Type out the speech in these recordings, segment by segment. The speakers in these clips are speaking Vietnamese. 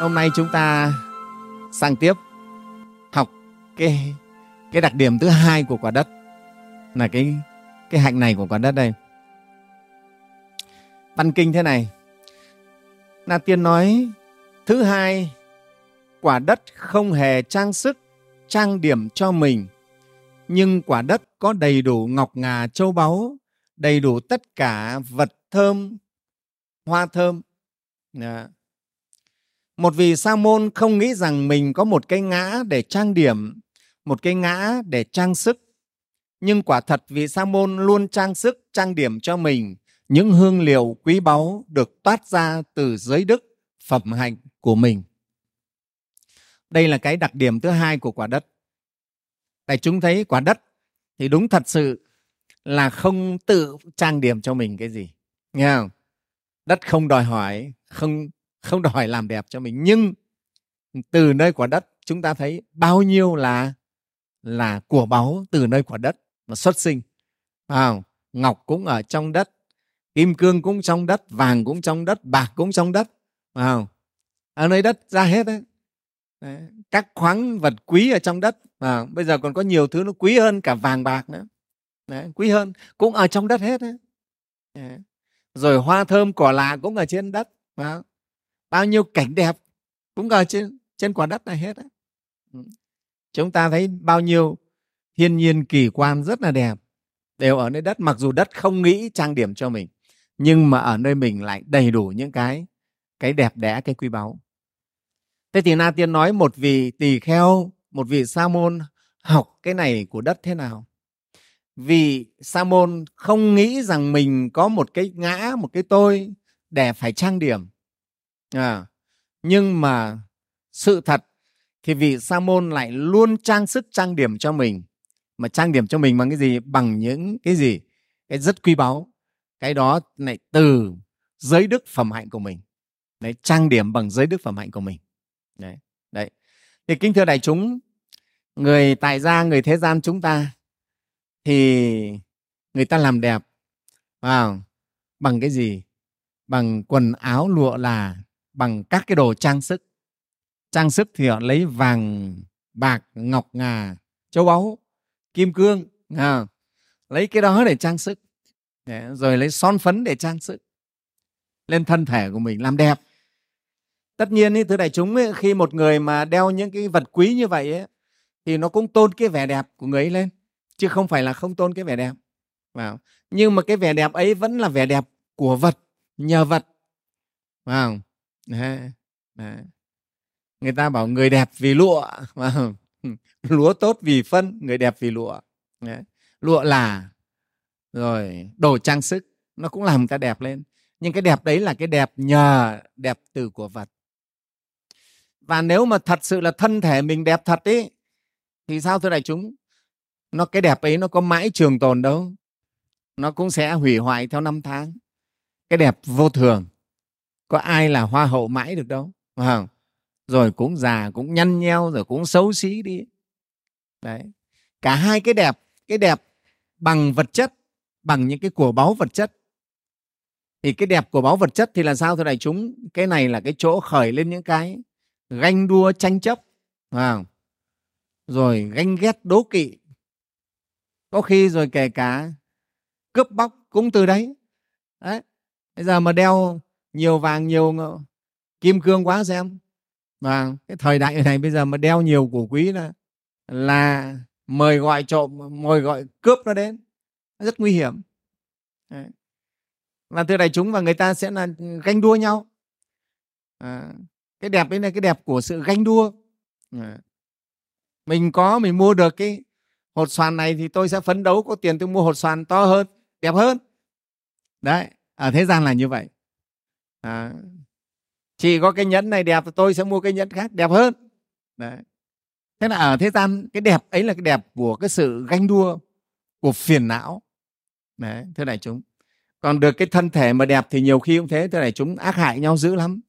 hôm nay chúng ta sang tiếp học cái cái đặc điểm thứ hai của quả đất. Là cái cái hạnh này của quả đất đây. Văn kinh thế này. Na tiên nói, thứ hai, quả đất không hề trang sức, trang điểm cho mình, nhưng quả đất có đầy đủ ngọc ngà châu báu, đầy đủ tất cả vật thơm, hoa thơm. Yeah một vị sa môn không nghĩ rằng mình có một cái ngã để trang điểm, một cái ngã để trang sức. Nhưng quả thật vị sa môn luôn trang sức, trang điểm cho mình những hương liệu quý báu được toát ra từ giới đức, phẩm hạnh của mình. Đây là cái đặc điểm thứ hai của quả đất. Tại chúng thấy quả đất thì đúng thật sự là không tự trang điểm cho mình cái gì, nghe không? Đất không đòi hỏi, không không đòi làm đẹp cho mình nhưng từ nơi quả đất chúng ta thấy bao nhiêu là là của báu từ nơi quả đất mà xuất sinh à, ngọc cũng ở trong đất kim cương cũng trong đất vàng cũng trong đất bạc cũng trong đất à, ở nơi đất ra hết đấy. đấy các khoáng vật quý ở trong đất à, bây giờ còn có nhiều thứ nó quý hơn cả vàng bạc nữa đấy, quý hơn cũng ở trong đất hết đấy. đấy. rồi hoa thơm cỏ lạ cũng ở trên đất à, bao nhiêu cảnh đẹp cũng ở trên trên quả đất này hết đấy. Ừ. chúng ta thấy bao nhiêu thiên nhiên kỳ quan rất là đẹp đều ở nơi đất mặc dù đất không nghĩ trang điểm cho mình nhưng mà ở nơi mình lại đầy đủ những cái cái đẹp đẽ cái quý báu thế thì na tiên nói một vị tỳ kheo một vị sa môn học cái này của đất thế nào vì sa môn không nghĩ rằng mình có một cái ngã một cái tôi để phải trang điểm à, nhưng mà sự thật thì vị sa môn lại luôn trang sức trang điểm cho mình. Mà trang điểm cho mình bằng cái gì? Bằng những cái gì? Cái rất quý báu. Cái đó lại từ giới đức phẩm hạnh của mình. Đấy trang điểm bằng giới đức phẩm hạnh của mình. Đấy đấy. Thì kính thưa đại chúng người tại gia người thế gian chúng ta thì người ta làm đẹp vào bằng cái gì? Bằng quần áo lụa là bằng các cái đồ trang sức. Trang sức thì họ lấy vàng bạc ngọc ngà châu báu kim cương à, lấy cái đó để trang sức. Rồi lấy son phấn để trang sức. Lên thân thể của mình làm đẹp. Tất nhiên ý, thưa đại chúng ấy, khi một người mà đeo những cái vật quý như vậy ấy, thì nó cũng tôn cái vẻ đẹp của người ấy lên chứ không phải là không tôn cái vẻ đẹp. Vào nhưng mà cái vẻ đẹp ấy vẫn là vẻ đẹp của vật nhờ vật. Vào người ta bảo người đẹp vì lụa. Lúa tốt vì phân, người đẹp vì lụa. Lụa là, rồi, đồ trang sức, nó cũng làm người ta đẹp lên. Nhưng cái đẹp đấy là cái đẹp nhờ đẹp từ của vật. Và nếu mà thật sự là thân thể mình đẹp thật ấy thì sao thưa đại chúng? Nó, cái đẹp ấy nó có mãi trường tồn đâu. Nó cũng sẽ hủy hoại theo năm tháng. Cái đẹp vô thường có ai là hoa hậu mãi được đâu không? rồi cũng già, cũng nhăn nheo, rồi cũng xấu xí đi. Đấy. Cả hai cái đẹp cái đẹp bằng vật chất, bằng những cái của báu vật chất. Thì cái đẹp của báu vật chất thì là sao thưa đại chúng? Cái này là cái chỗ khởi lên những cái ganh đua tranh chấp không? rồi ganh ghét đố kỵ. Có khi rồi kể cả cướp bóc cũng từ đấy. Đấy. Bây giờ mà đeo nhiều vàng nhiều kim cương quá xem. Và cái thời đại này bây giờ mà đeo nhiều của quý là là mời gọi trộm mời gọi cướp nó đến. Rất nguy hiểm. Đấy. và thưa đại chúng và người ta sẽ là ganh đua nhau. À, cái đẹp đấy là cái đẹp của sự ganh đua. À. mình có mình mua được cái hột xoàn này thì tôi sẽ phấn đấu có tiền tôi mua hột xoàn to hơn đẹp hơn. Đấy ở thế gian là như vậy à, chỉ có cái nhẫn này đẹp thì tôi sẽ mua cái nhẫn khác đẹp hơn. Đấy. Thế là ở thế gian cái đẹp ấy là cái đẹp của cái sự ganh đua của phiền não. Đấy thưa đại chúng. Còn được cái thân thể mà đẹp thì nhiều khi cũng thế thưa đại chúng ác hại nhau dữ lắm.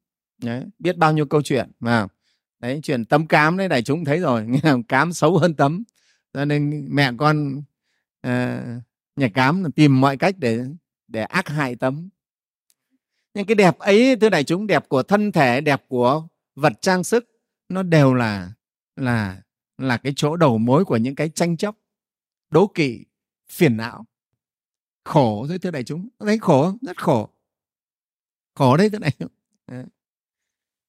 Đấy, biết bao nhiêu câu chuyện mà đấy chuyện tấm cám đấy đại chúng thấy rồi cám xấu hơn tấm. Cho nên mẹ con uh, nhà cám tìm mọi cách để để ác hại tấm nhưng cái đẹp ấy thưa đại chúng, đẹp của thân thể, đẹp của vật trang sức, nó đều là là là cái chỗ đầu mối của những cái tranh chấp, đố kỵ, phiền não. Khổ thôi thưa đại chúng. Thấy khổ không rất khổ. Khổ đấy thưa đại chúng.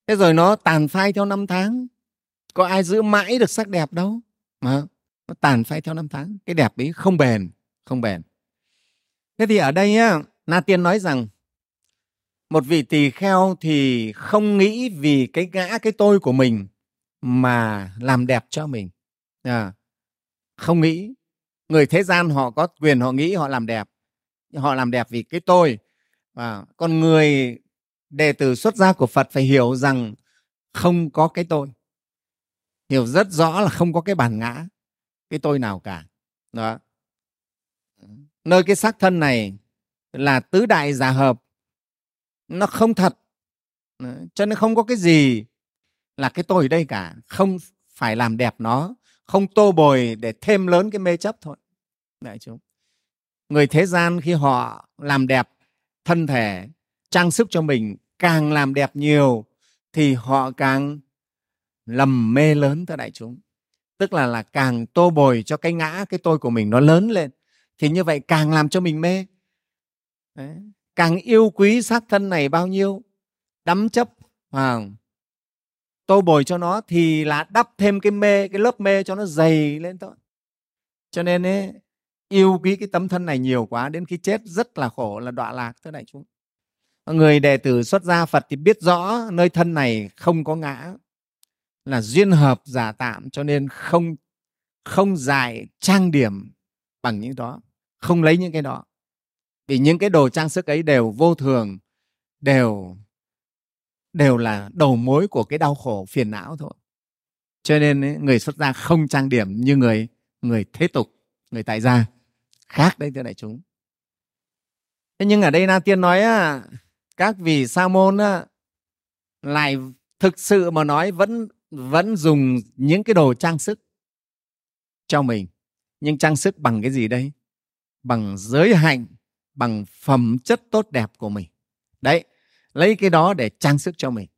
Thế rồi nó tàn phai theo năm tháng. Có ai giữ mãi được sắc đẹp đâu. Mà nó tàn phai theo năm tháng. Cái đẹp ấy không bền không bền. Thế thì ở đây á, na tiên nói rằng một vị tỳ kheo thì không nghĩ vì cái ngã cái tôi của mình mà làm đẹp cho mình. À, không nghĩ. Người thế gian họ có quyền họ nghĩ họ làm đẹp. Họ làm đẹp vì cái tôi. Và con người đệ tử xuất gia của phật phải hiểu rằng không có cái tôi. Hiểu rất rõ là không có cái bản ngã cái tôi nào cả. Đó. Nơi cái xác thân này là tứ đại giả hợp nó không thật. Ờ, cho nên không có cái gì là cái tôi ở đây cả. Không phải làm đẹp nó, không tô bồi để thêm lớn cái mê chấp thôi. Đại chúng, người thế gian khi họ làm đẹp thân thể, trang sức cho mình càng làm đẹp nhiều thì họ càng lầm mê lớn thưa đại chúng. Tức là là càng tô bồi cho cái ngã, cái tôi của mình nó lớn lên thì như vậy càng làm cho mình mê. Đấy càng yêu quý xác thân này bao nhiêu đắm chấp à, tô bồi cho nó thì là đắp thêm cái mê cái lớp mê cho nó dày lên thôi. Cho nên ấy, yêu quý cái tấm thân này nhiều quá đến khi chết rất là khổ là đọa lạc thưa đại chúng. Người đệ tử xuất gia phật thì biết rõ nơi thân này không có ngã là duyên hợp giả tạm cho nên không không giải trang điểm bằng những đó không lấy những cái đó vì những cái đồ trang sức ấy đều vô thường đều đều là đầu mối của cái đau khổ phiền não thôi. Cho nên người xuất gia không trang điểm như người người thế tục người tại gia khác đấy thưa đại chúng. Thế nhưng ở đây na tiên nói á, các vị sa môn á, lại thực sự mà nói vẫn vẫn dùng những cái đồ trang sức cho mình. Nhưng trang sức bằng cái gì đây? Bằng giới hạnh bằng phẩm chất tốt đẹp của mình. Đấy, lấy cái đó để trang sức cho mình.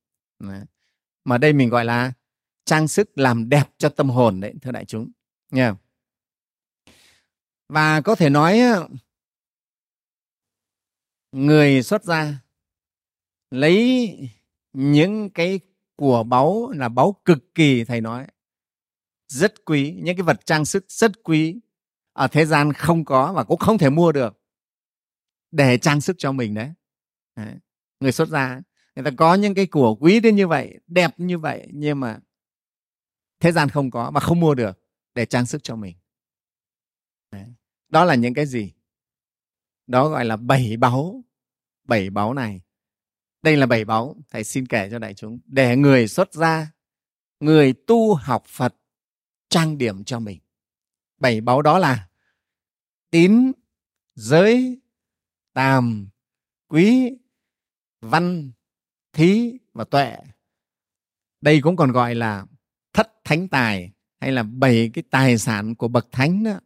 Mà đây mình gọi là trang sức làm đẹp cho tâm hồn đấy, thưa đại chúng. Nha và có thể nói người xuất gia lấy những cái của báu là báu cực kỳ, thầy nói, rất quý, những cái vật trang sức rất quý, ở thế gian không có và cũng không thể mua được để trang sức cho mình đấy, đấy. người xuất gia người ta có những cái của quý đến như vậy đẹp như vậy nhưng mà thế gian không có mà không mua được để trang sức cho mình đấy. đó là những cái gì đó gọi là bảy báu bảy báu này đây là bảy báu thầy xin kể cho đại chúng để người xuất gia người tu học phật trang điểm cho mình bảy báu đó là tín giới tàm quý, văn, thí và tuệ. Đây cũng còn gọi là thất thánh tài hay là bảy cái tài sản của bậc thánh đó.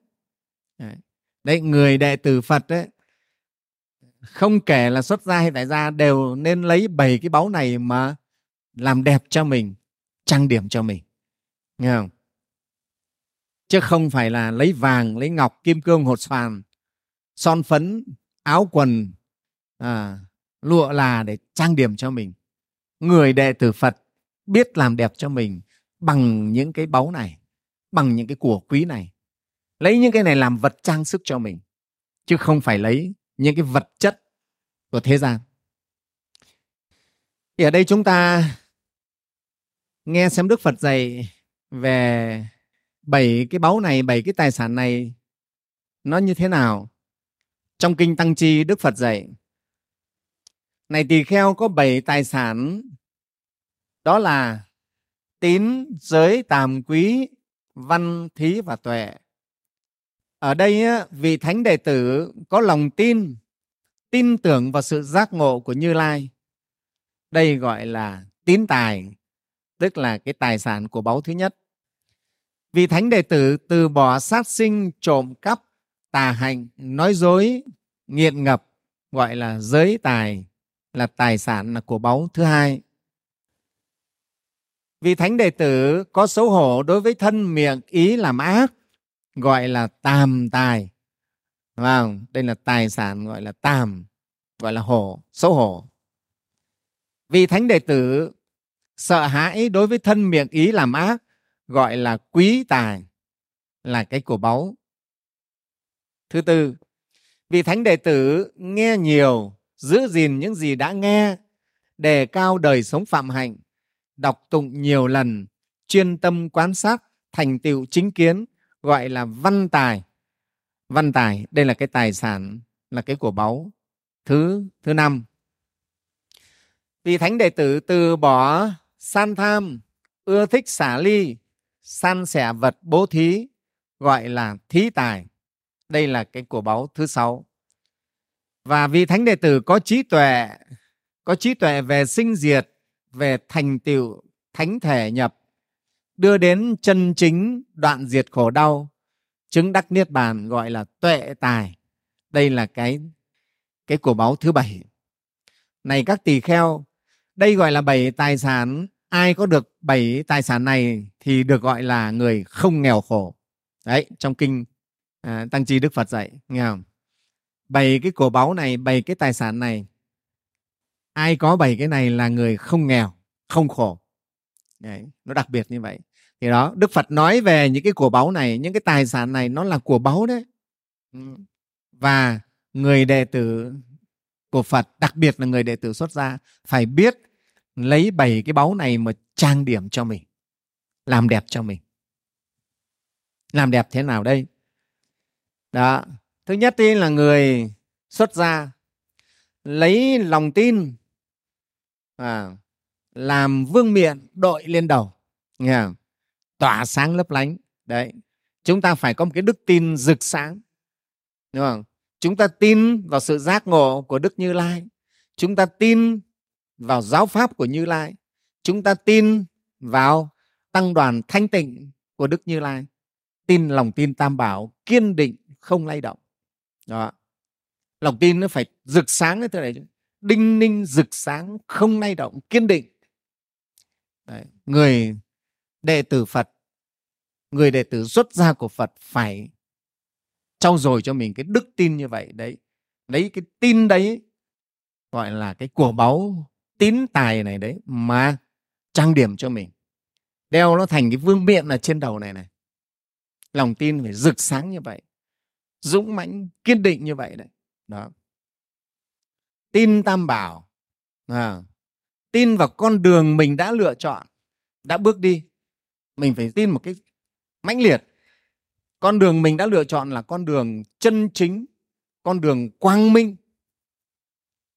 Đấy. Người đệ tử phật đấy không kể là xuất gia hay tại gia đều nên lấy bảy cái báu này mà làm đẹp cho mình, trang điểm cho mình. Nghe không? Chứ không phải là lấy vàng, lấy ngọc, kim cương, hột xoàn, son phấn áo quần à, lụa là để trang điểm cho mình. Người đệ tử phật biết làm đẹp cho mình bằng những cái báu này bằng những cái của quý này. Lấy những cái này làm vật trang sức cho mình chứ không phải lấy những cái vật chất của thế gian. Thì ở đây chúng ta nghe xem đức phật dạy về bảy cái báu này bảy cái tài sản này nó như thế nào trong kinh tăng chi, đức phật dạy, này tỳ kheo, có bảy tài sản. Đó là tín, giới, tàm, quý, văn, thí và tuệ. Ở đây vị thánh đệ tử có lòng tin tin tưởng vào sự giác ngộ của như lai. Đây gọi là tín tài, tức là cái tài sản của báu thứ nhất. Vì thánh đệ tử từ bỏ sát sinh, trộm cắp tà hạnh nói dối, nghiện ngập, gọi là giới tài, là tài sản là của báu. Thứ hai vì thánh đệ tử có xấu hổ đối với thân miệng ý làm ác, gọi là tàm tài. Đúng đây là tài sản gọi là tàm, gọi là hổ, xấu hổ. Vì thánh đệ tử sợ hãi đối với thân miệng ý làm ác, gọi là quý tài, là cái của báu thứ tư, vị thánh đệ tử nghe nhiều, giữ gìn những gì đã nghe, đề cao đời sống phạm hạnh, đọc tụng nhiều lần, chuyên tâm quan sát, thành tựu chính kiến, gọi là văn tài. Văn tài, đây là cái tài sản, là cái của báu. Thứ thứ năm, vị thánh đệ tử từ bỏ san tham, ưa thích xả ly, san sẻ vật bố thí, gọi là thí tài đây là cái của báu thứ sáu. Và vị thánh đệ tử có trí tuệ, có trí tuệ về sinh diệt, về thành tựu, thánh thể nhập, đưa đến chân chính đoạn diệt khổ đau, chứng đắc niết bàn gọi là tuệ tài. Đây là cái cái của báu thứ bảy. Này các tỳ kheo, đây gọi là bảy tài sản. Ai có được bảy tài sản này thì được gọi là người không nghèo khổ. Đấy, trong kinh à, tăng chi đức phật dạy nghe không? Bảy cái cổ báu này bảy cái tài sản này. Ai có bảy cái này là người không nghèo không khổ. Đấy, nó đặc biệt như vậy. Thì đó đức phật nói về những cái của báu này những cái tài sản này nó là của báu đấy. Ừ. Và người đệ tử của phật đặc biệt là người đệ tử xuất gia phải biết lấy bảy cái báu này mà trang điểm cho mình làm đẹp cho mình. Làm đẹp thế nào đây? Đó. Thứ nhất đi là người xuất gia lấy lòng tin à, làm vương miện đội lên đầu. Nghe không? tỏa sáng lấp lánh. Đấy. Chúng ta phải có một cái đức tin rực sáng. Đúng không? Chúng ta tin vào sự giác ngộ của đức như lai. Chúng ta tin vào giáo pháp của như lai. Chúng ta tin vào tăng đoàn thanh tịnh của đức như lai. Tin lòng tin tam bảo kiên định không lay động. Đó. Lòng tin nó phải rực sáng như thế này đinh ninh rực sáng, không lay động, kiên định. Đấy. người đệ tử phật, người đệ tử xuất gia của phật phải trau dồi cho mình cái đức tin như vậy. Đấy, lấy cái tin đấy, gọi là cái của báu tín tài này đấy mà trang điểm cho mình. Đeo nó thành cái vương miện ở trên đầu này này. Lòng tin phải rực sáng như vậy dũng mãnh kiên định như vậy đấy. Đó. Tin tam bảo à, tin vào con đường mình đã lựa chọn đã bước đi. Mình phải tin một cái mãnh liệt. Con đường mình đã lựa chọn là con đường chân chính con đường quang minh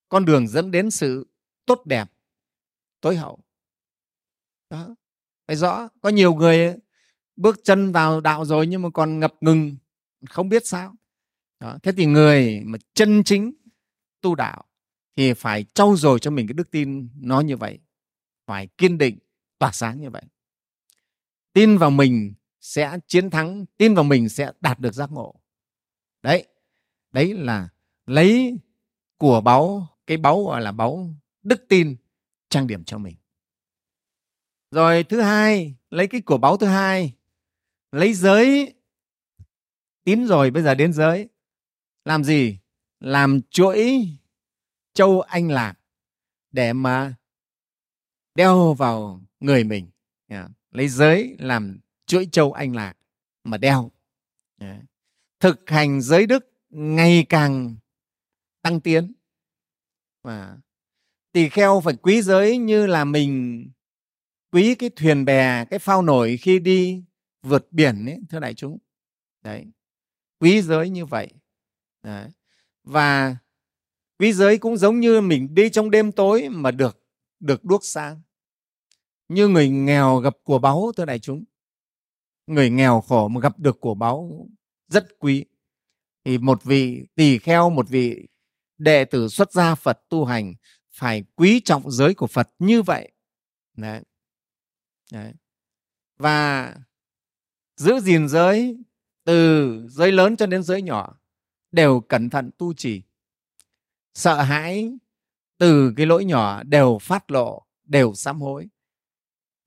con đường dẫn đến sự tốt đẹp tối hậu. Đó phải rõ có nhiều người bước chân vào đạo rồi nhưng mà còn ngập ngừng không biết sao. Đó. thế thì người mà chân chính tu đạo thì phải trau dồi cho mình cái đức tin nó như vậy, phải kiên định, tỏa sáng như vậy. Tin vào mình sẽ chiến thắng, tin vào mình sẽ đạt được giác ngộ. Đấy đấy là lấy của báu, cái báu gọi là báu đức tin trang điểm cho mình. Rồi thứ hai, lấy cái của báu thứ hai, lấy giới tín rồi bây giờ đến giới. Làm gì? Làm chuỗi châu anh lạc để mà đeo vào người mình. Yeah. lấy giới làm chuỗi châu anh lạc mà đeo. Yeah. thực hành giới đức ngày càng tăng tiến. Và tỳ kheo phải quý giới như là mình quý cái thuyền bè, cái phao nổi khi đi vượt biển ấy, thưa đại chúng. Đấy quý giới như vậy đấy. và quý giới cũng giống như mình đi trong đêm tối mà được được đuốc sáng như người nghèo gặp của báu, thưa đại chúng người nghèo khổ mà gặp được của báu rất quý thì một vị, tỳ kheo, một vị đệ tử xuất gia phật tu hành phải quý trọng giới của phật như vậy Đấy. Đấy. và giữ gìn giới từ giới lớn cho đến giới nhỏ, đều cẩn thận tu trì sợ hãi từ cái lỗi nhỏ đều phát lộ, đều sám hối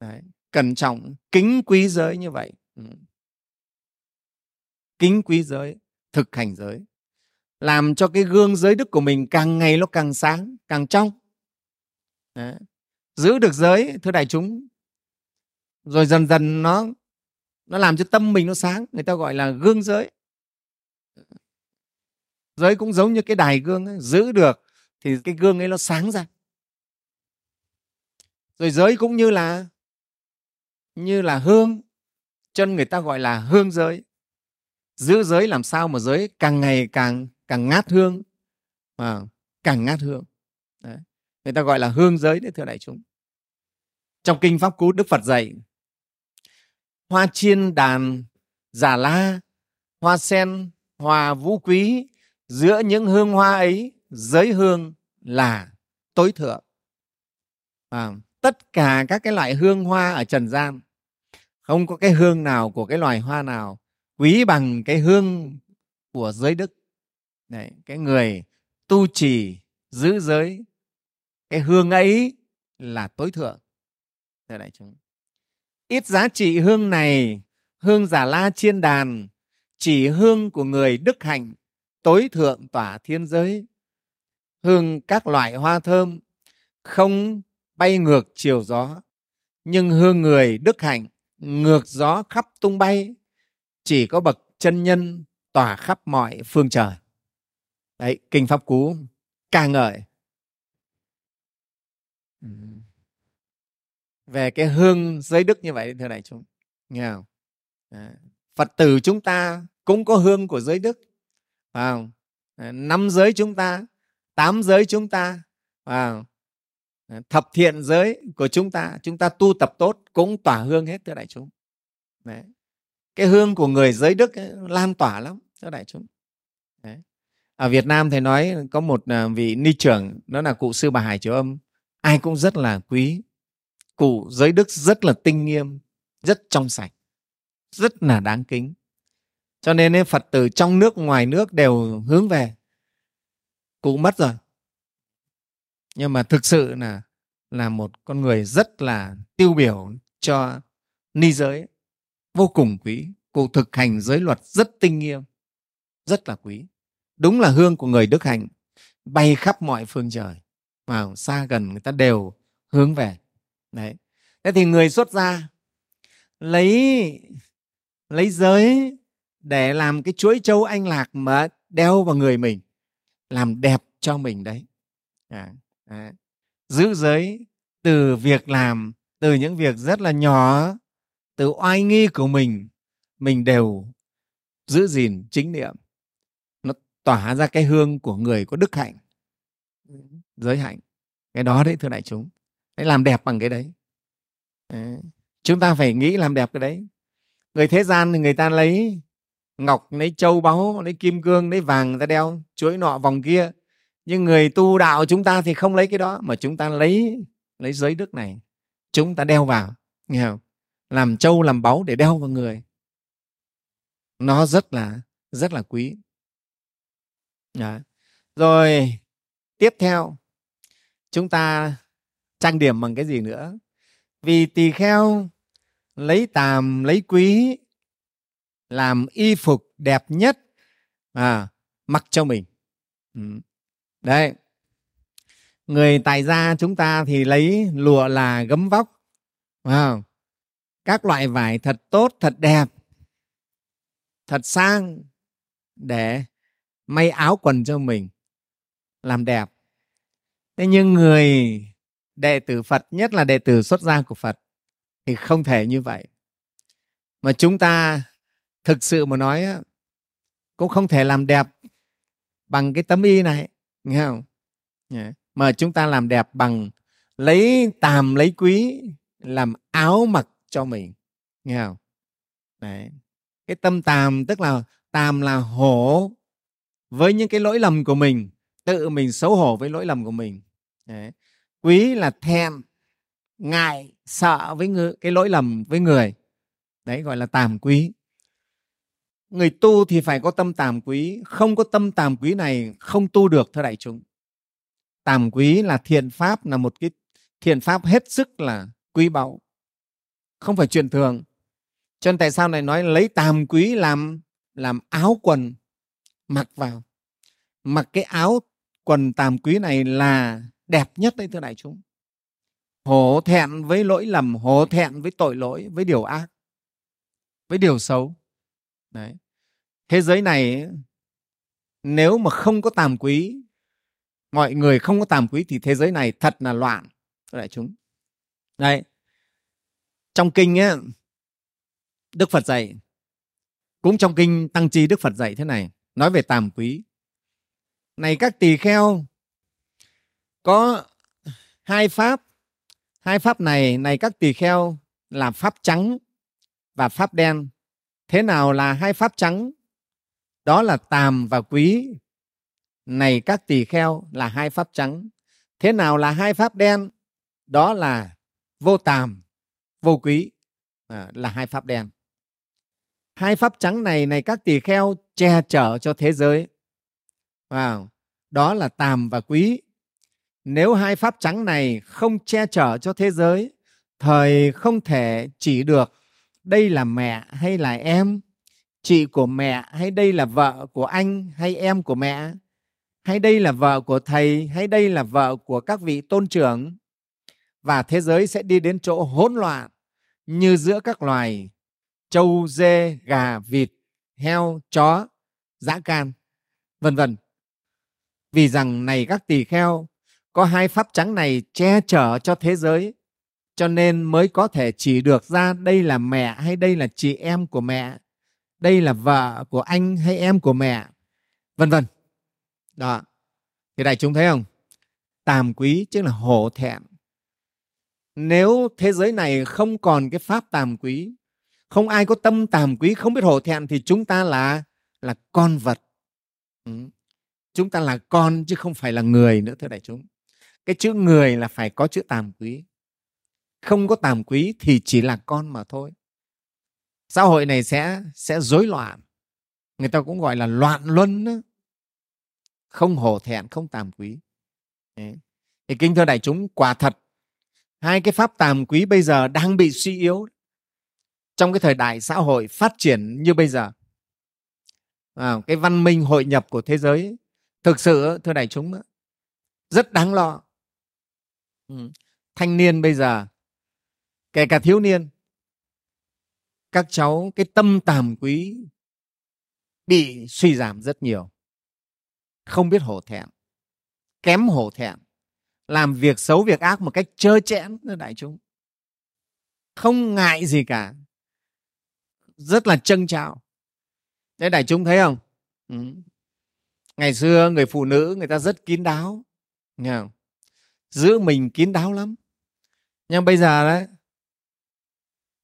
Đấy. cẩn trọng, kính quý giới như vậy ừ. kính quý giới, thực hành giới làm cho cái gương giới đức của mình càng ngày nó càng sáng, càng trong Đấy. giữ được giới, thưa đại chúng, rồi dần dần nó nó làm cho tâm mình nó sáng người ta gọi là gương giới. Giới cũng giống như cái đài gương ấy, giữ được thì cái gương ấy nó sáng ra. Rồi giới cũng như là như là hương chân người ta gọi là hương giới. Giữ giới làm sao mà giới càng ngày càng càng ngát hương à, càng ngát hương. Đấy. người ta gọi là hương giới đấy thưa đại chúng. Trong kinh pháp cú đức phật dạy hoa chiên đàn giả la hoa sen hòa vũ quý. Giữa những hương hoa ấy giới hương là tối thượng. À, tất cả các cái loại hương hoa ở trần gian không có cái hương nào của cái loài hoa nào quý bằng cái hương của giới đức. Đấy, cái người tu trì giữ giới cái hương ấy là tối thượng. Thưa đại chúng ít giá trị hương này, hương giả la chiên đàn, chỉ hương của người đức hạnh, tối thượng tỏa thiên giới hương các loại hoa thơm, không bay ngược chiều gió, nhưng hương người đức hạnh ngược gió khắp tung bay, chỉ có bậc chân nhân tỏa khắp mọi phương trời đấy, kinh pháp cú ca ngợi về cái hương giới đức như vậy thưa đại chúng nghe không à, phật tử chúng ta cũng có hương của giới đức phải không à, năm giới chúng ta tám giới chúng ta phải không? À, thập thiện giới của chúng ta chúng ta tu tập tốt cũng tỏa hương hết thưa đại chúng Đấy. cái hương của người giới đức ấy, lan tỏa lắm thưa đại chúng Đấy. ở Việt Nam thầy nói có một vị ni trưởng đó là cụ sư bà Hải Triều Âm ai cũng rất là quý cụ giới đức rất là tinh nghiêm, rất trong sạch, rất là đáng kính. Cho nên Phật tử trong nước, ngoài nước đều hướng về. Cụ mất rồi. Nhưng mà thực sự là là một con người rất là tiêu biểu cho ni giới, vô cùng quý. Cụ thực hành giới luật rất tinh nghiêm, rất là quý. Đúng là hương của người đức hạnh bay khắp mọi phương trời mà xa gần người ta đều hướng về đấy. Thế thì người xuất gia lấy lấy giới để làm cái chuỗi châu anh lạc mà đeo vào người mình làm đẹp cho mình đấy. À, à. giữ giới từ việc làm từ những việc rất là nhỏ từ oai nghi của mình mình đều giữ gìn chính niệm. Nó tỏa ra cái hương của người có đức hạnh giới hạnh. Cái đó đấy thưa đại chúng đấy, làm đẹp bằng cái đấy. Đấy. chúng ta phải nghĩ làm đẹp cái đấy. Người thế gian thì người ta lấy ngọc, lấy châu báu, lấy kim cương, lấy vàng người ta đeo, chuỗi nọ vòng kia. Nhưng người tu đạo chúng ta thì không lấy cái đó, mà chúng ta lấy lấy giới đức này. Chúng ta đeo vào, nghe không? Làm châu, làm báu để đeo vào người. Nó rất là rất là quý. Đó. rồi, tiếp theo. Chúng ta trang điểm bằng cái gì nữa vì tỳ kheo lấy tàm lấy quý làm y phục đẹp nhất à, mặc cho mình ừ. đấy người tài gia chúng ta thì lấy lụa là gấm vóc wow. các loại vải thật tốt thật đẹp thật sang để may áo quần cho mình làm đẹp thế nhưng người đệ tử phật, nhất là đệ tử xuất gia của phật, thì không thể như vậy. Mà chúng ta thực sự mà nói cũng không thể làm đẹp bằng cái tấm y này, nghe không? Mà chúng ta làm đẹp bằng lấy tàm lấy quý, làm áo mặc cho mình, nghe không? Đấy. cái tâm tàm tức là, tàm là hổ với những cái lỗi lầm của mình, tự mình xấu hổ với lỗi lầm của mình. Đấy quý là thèm, ngại sợ với người, cái lỗi lầm với người. Đấy gọi là tàm quý. Người tu thì phải có tâm tàm quý. Không có tâm tàm quý này không tu được thưa đại chúng. Tàm quý là thiện pháp là một cái thiện pháp hết sức là quý báu. Không phải chuyện thường. Cho nên tại sao này nói lấy tàm quý làm làm áo quần mặc vào? Mặc cái áo quần tàm quý này là đẹp nhất đấy thưa đại chúng. Hổ thẹn với lỗi lầm hổ thẹn với tội lỗi với điều ác với điều xấu. Đấy. Thế giới này nếu mà không có tàm quý mọi người không có tàm quý thì thế giới này thật là loạn thưa đại chúng. Đấy. Trong kinh ấy, đức phật dạy cũng trong kinh tăng chi đức phật dạy thế này nói về tàm quý. Này các tỳ kheo có hai pháp. Hai pháp này này các tỳ kheo là pháp trắng và pháp đen. Thế nào là hai pháp trắng? Đó là tàm và quý. Này các tỳ kheo là hai pháp trắng. Thế nào là hai pháp đen? Đó là vô tàm vô quý à, là hai pháp đen. Hai pháp trắng này này các tỳ kheo che chở cho thế giới. Wow. đó là tàm và quý nếu hai pháp trắng này không che chở cho thế giới, thời không thể chỉ được đây là mẹ hay là em, chị của mẹ hay đây là vợ của anh hay em của mẹ, hay đây là vợ của thầy hay đây là vợ của các vị tôn trưởng. Và thế giới sẽ đi đến chỗ hỗn loạn như giữa các loài trâu, dê, gà, vịt, heo, chó, dã can, vân vân. Vì rằng này các tỳ kheo có hai pháp trắng này che chở cho thế giới, cho nên mới có thể chỉ được ra đây là mẹ hay đây là chị em của mẹ, đây là vợ của anh hay em của mẹ, vân vân. Đó. Thì đại chúng thấy không? Tàm quý chứ là hổ thẹn. Nếu thế giới này không còn cái pháp tàm quý, không ai có tâm tàm quý, không biết hổ thẹn, thì chúng ta là là con vật. Ừ. chúng ta là con chứ không phải là người nữa, thưa đại chúng cái chữ người là phải có chữ tàm quý. Không có tàm quý thì chỉ là con mà thôi. Xã hội này sẽ sẽ rối loạn. Người ta cũng gọi là loạn luân đó. không hổ thẹn không tàm quý. Đấy. thì kinh thưa đại chúng quả thật hai cái pháp tàm quý bây giờ đang bị suy yếu. Trong cái thời đại xã hội phát triển như bây giờ. À, cái văn minh hội nhập của thế giới thực sự thưa đại chúng rất đáng lo ừ. thanh niên bây giờ, kể cả thiếu niên, các cháu, cái tâm tàm quý bị suy giảm rất nhiều không biết hổ thẹn, kém hổ thẹn, làm việc xấu việc ác một cách trơ trẽn thưa đại chúng không ngại gì cả, rất là trân trào thế đại chúng thấy không ừ. ngày xưa người phụ nữ người ta rất kín đáo, nghe không? Giữ mình kín đáo lắm. Nhưng bây giờ đấy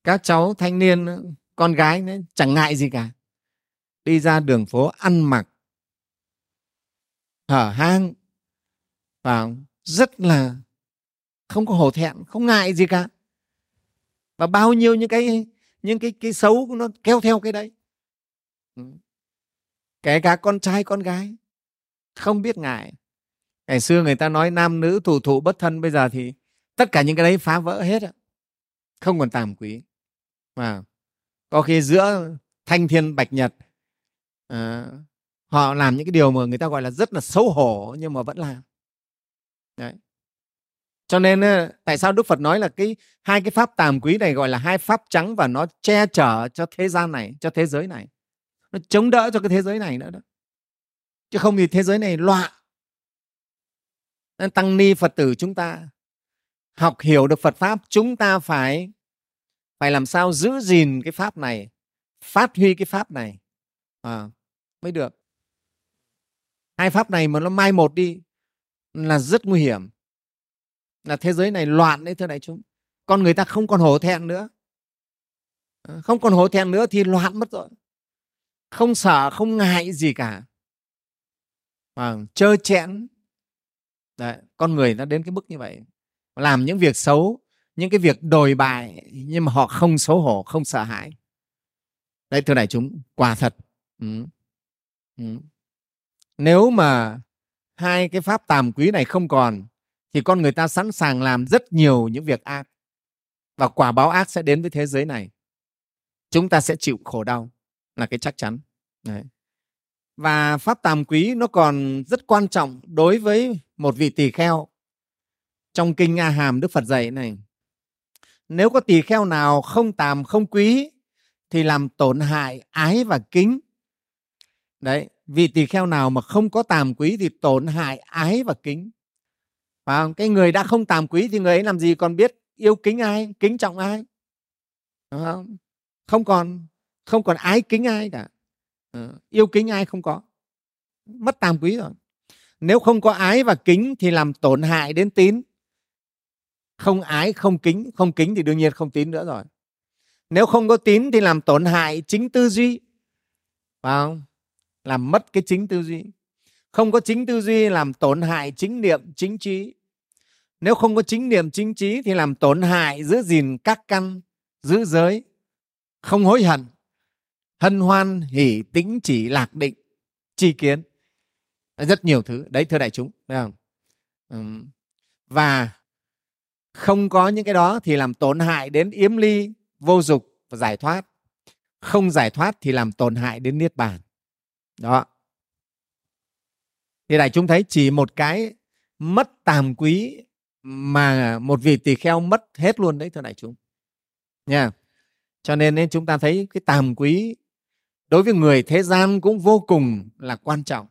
các cháu thanh niên con gái đấy, chẳng ngại gì cả. Đi ra đường phố ăn mặc hở hang và rất là không có hổ thẹn không ngại gì cả. Và bao nhiêu những cái những cái cái xấu nó kéo theo cái đấy. Ừ. Kể cả con trai con gái không biết ngại ngày xưa người ta nói nam nữ thủ thụ bất thân bây giờ thì tất cả những cái đấy phá vỡ hết không còn tàm quý. Mà có khi giữa thanh thiên bạch nhật à, họ làm những cái điều mà người ta gọi là rất là xấu hổ nhưng mà vẫn làm. Đấy. Cho nên ờ, tại sao đức phật nói là cái hai cái pháp tàm quý này gọi là hai pháp trắng và nó che chở cho thế gian này cho thế giới này? Nó chống đỡ cho cái thế giới này nữa đó. Chứ không thì thế giới này loạn tăng ni phật tử chúng ta. Học hiểu được phật pháp chúng ta phải phải làm sao giữ gìn cái pháp này phát huy cái pháp này. À, mới được. Hai pháp này mà nó mai một đi là rất nguy hiểm. Là thế giới này loạn đấy thưa đại chúng. Con người ta không còn hổ thẹn nữa. À, không còn hổ thẹn nữa thì loạn mất rồi. Không sợ không ngại gì cả. À, trơ chẽn. Đấy, con người nó đến cái mức như vậy làm những việc xấu những cái việc đồi bại nhưng mà họ không xấu hổ không sợ hãi đấy thưa đại chúng quả thật ừ. Ừ. nếu mà hai cái pháp tàm quý này không còn thì con người ta sẵn sàng làm rất nhiều những việc ác và quả báo ác sẽ đến với thế giới này chúng ta sẽ chịu khổ đau là cái chắc chắn Đấy. và pháp tàm quý nó còn rất quan trọng đối với một vị tỳ kheo. Trong kinh a hàm đức phật dạy này nếu có tỳ kheo nào không tàm không quý thì làm tổn hại ái và kính. Đấy vị tỳ kheo nào mà không có tàm quý thì tổn hại ái và kính. Và cái người đã không tàm quý thì người ấy làm gì còn biết yêu kính ai kính trọng ai? Đúng không? không còn không còn ái kính ai cả. Ừ, yêu kính ai không có. Mất tàm quý rồi nếu không có ái và kính thì làm tổn hại đến tín. Không ái, không kính không kính thì đương nhiên không tín nữa rồi. Nếu không có tín thì làm tổn hại chính tư duy. Phải không? Làm mất cái chính tư duy. Không có chính tư duy làm tổn hại chính niệm, chính trí. Nếu không có chính niệm, chính trí thì làm tổn hại giữ gìn các căn, giữ giới. Không hối hận, hân hoan, hỷ, tĩnh, chỉ, lạc định, tri kiến rất nhiều thứ. Đấy, thưa đại chúng, thấy không? Và không có những cái đó thì làm tổn hại đến yếm ly, vô dục và giải thoát. Không giải thoát thì làm tổn hại đến niết bàn. Đó. Thì đại chúng thấy chỉ một cái mất tàm quý mà một vị tỳ kheo mất hết luôn đấy, thưa đại chúng. Nha. Cho nên chúng ta thấy cái tàm quý đối với người thế gian cũng vô cùng là quan trọng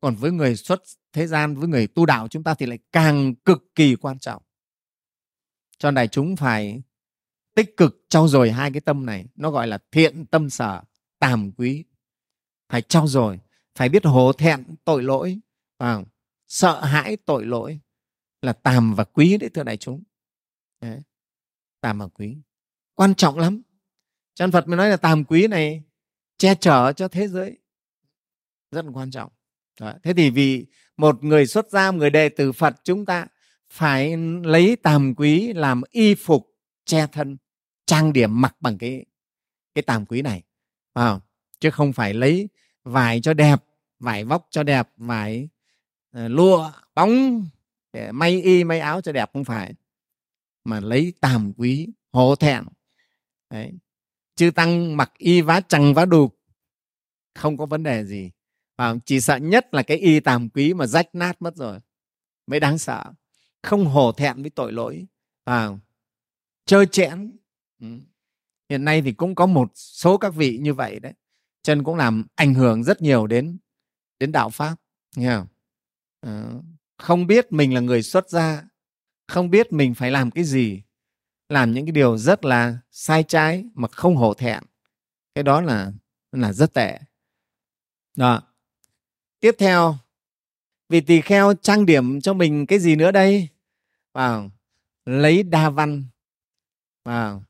còn với người xuất thế gian, với người tu đạo chúng ta thì lại càng cực kỳ quan trọng. Cho đại chúng phải tích cực trau dồi hai cái tâm này. Nó gọi là thiện tâm sở, tàm quý. Phải trau dồi, phải biết hổ thẹn tội lỗi, và sợ hãi tội lỗi là tàm và quý đấy, thưa đại chúng. Đấy. tàm và quý. Quan trọng lắm. Chân phật mới nói là tàm quý này che chở cho thế giới. Rất là quan trọng. Đó. thế thì vì một người xuất gia người đệ tử phật chúng ta phải lấy tàm quý làm y phục che thân trang điểm mặc bằng cái cái tàm quý này à, chứ không phải lấy vải cho đẹp vải vóc cho đẹp vải uh, lụa bóng để may y may áo cho đẹp không phải mà lấy tàm quý hổ thẹn Đấy. chư tăng mặc y vá chằng vá đục không có vấn đề gì và chỉ sợ nhất là cái y tàm quý mà rách nát mất rồi mới đáng sợ. Không hổ thẹn với tội lỗi à, chơi chẽn ừ. hiện nay thì cũng có một số các vị như vậy đấy. Chân cũng làm ảnh hưởng rất nhiều đến đến đạo pháp nghe không? À, không biết mình là người xuất gia không biết mình phải làm cái gì làm những cái điều rất là sai trái mà không hổ thẹn. Cái đó là là rất tệ. Đó tiếp theo, vì tỳ kheo trang điểm cho mình cái gì nữa đây? Vào lấy đa văn. Vào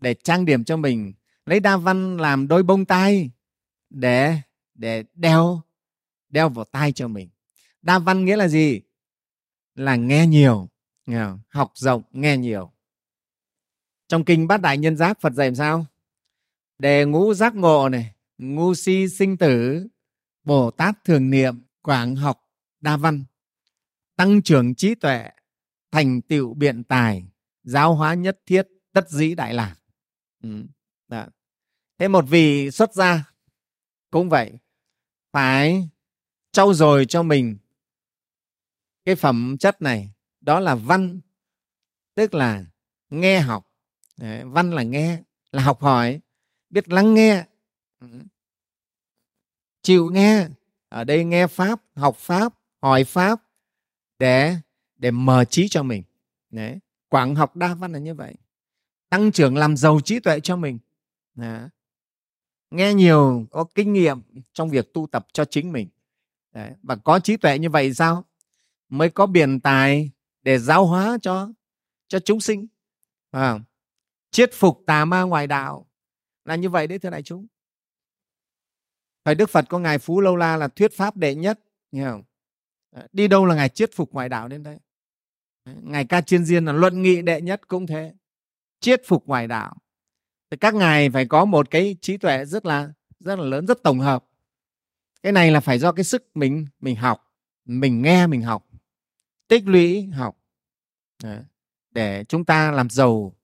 để trang điểm cho mình, lấy đa văn làm đôi bông tai để để đeo đeo vào tai cho mình. Đa văn nghĩa là gì? Là nghe nhiều học rộng, nghe nhiều. Trong kinh bát đại nhân giác phật dạy làm sao? Đề ngũ giác ngộ này ngu si sinh tử bồ tát thường niệm quảng học đa văn tăng trưởng trí tuệ thành tựu biện tài giáo hóa nhất thiết tất dĩ đại lạc ừ. Đó. thế một vị xuất gia cũng vậy phải trau dồi cho mình cái phẩm chất này đó là văn tức là nghe học Đấy, văn là nghe là học hỏi biết lắng nghe. Ừ chịu nghe. Ở đây nghe pháp học pháp hỏi pháp để để mở trí cho mình. Đấy. quảng học đa văn là như vậy. Tăng trưởng làm giàu trí tuệ cho mình. Đấy. nghe nhiều có kinh nghiệm trong việc tu tập cho chính mình. Đấy. và có trí tuệ như vậy sao? Mới có biển tài để giáo hóa cho cho chúng sinh. À, chiết phục tà ma ngoài đạo. Là như vậy đấy thưa đại chúng. Thời Đức Phật có Ngài Phú Lâu La là thuyết pháp đệ nhất. Nghe không? Đi đâu là Ngài chiết phục ngoại đạo đến đây. Ngài Ca Chiên Diên là luận nghị đệ nhất cũng thế. Chiết phục ngoại đạo. Thì các ngài phải có một cái trí tuệ rất là rất là lớn, rất tổng hợp. Cái này là phải do cái sức mình mình học, mình nghe mình học, tích lũy học để chúng ta làm giàu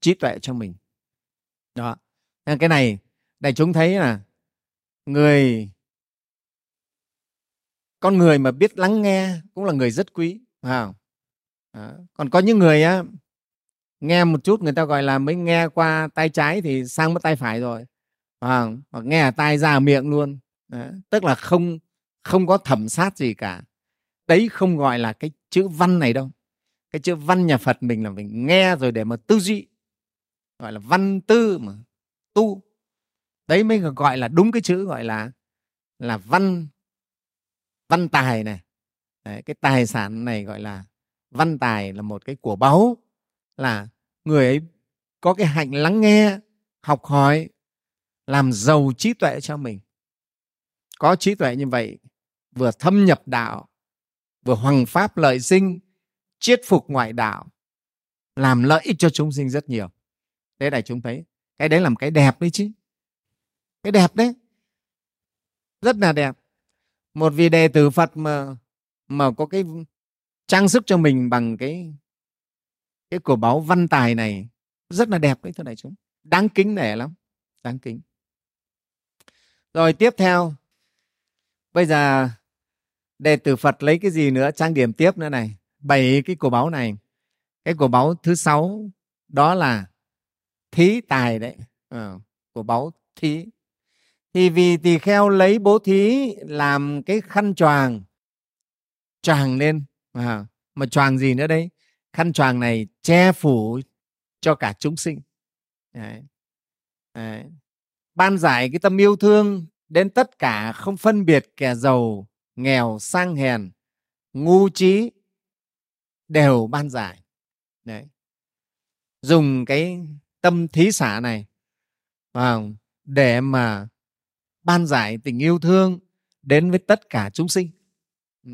trí tuệ cho mình đó nên cái này đại chúng thấy là người con người mà biết lắng nghe cũng là người rất quý phải à, còn có những người á nghe một chút người ta gọi là mới nghe qua tay trái thì sang mất tay phải rồi à, hoặc nghe ở tai ra ở miệng luôn. À, tức là không không có thẩm sát gì cả. Đấy không gọi là cái chữ văn này đâu. Cái chữ văn nhà phật mình là mình nghe rồi để mà tư duy. Gọi là văn tư mà tu đấy mới gọi là đúng cái chữ gọi là là văn văn tài này. Đấy, cái tài sản này gọi là văn tài là một cái của báu là người ấy có cái hạnh lắng nghe học hỏi làm giàu trí tuệ cho mình. Có trí tuệ như vậy vừa thâm nhập đạo vừa hoằng pháp lợi sinh chiết phục ngoại đạo làm lợi ích cho chúng sinh rất nhiều. Thế này chúng thấy cái đấy là một cái đẹp đấy chứ cái đẹp đấy. Rất là đẹp. Một vị đệ tử phật mà mà có cái trang sức cho mình bằng cái cái cổ báo văn tài này. Rất là đẹp đấy thưa đại chúng. Đáng kính nể lắm. Đáng kính. Rồi tiếp theo. Bây giờ đệ tử phật lấy cái gì nữa? Trang điểm tiếp nữa này. Bảy cái cổ báu này. Cái cổ báu thứ sáu đó là thí tài đấy. Ờ, à, cổ báu thí thì vì tỳ kheo lấy bố thí làm cái khăn choàng choàng lên à, mà choàng gì nữa đấy khăn choàng này che phủ cho cả chúng sinh. Đấy. Đấy. ban giải cái tâm yêu thương đến tất cả không phân biệt kẻ giàu nghèo sang hèn ngu trí đều ban giải. Đấy. Dùng cái tâm thí xả này vào để mà ban giải tình yêu thương đến với tất cả chúng sinh. Ừ.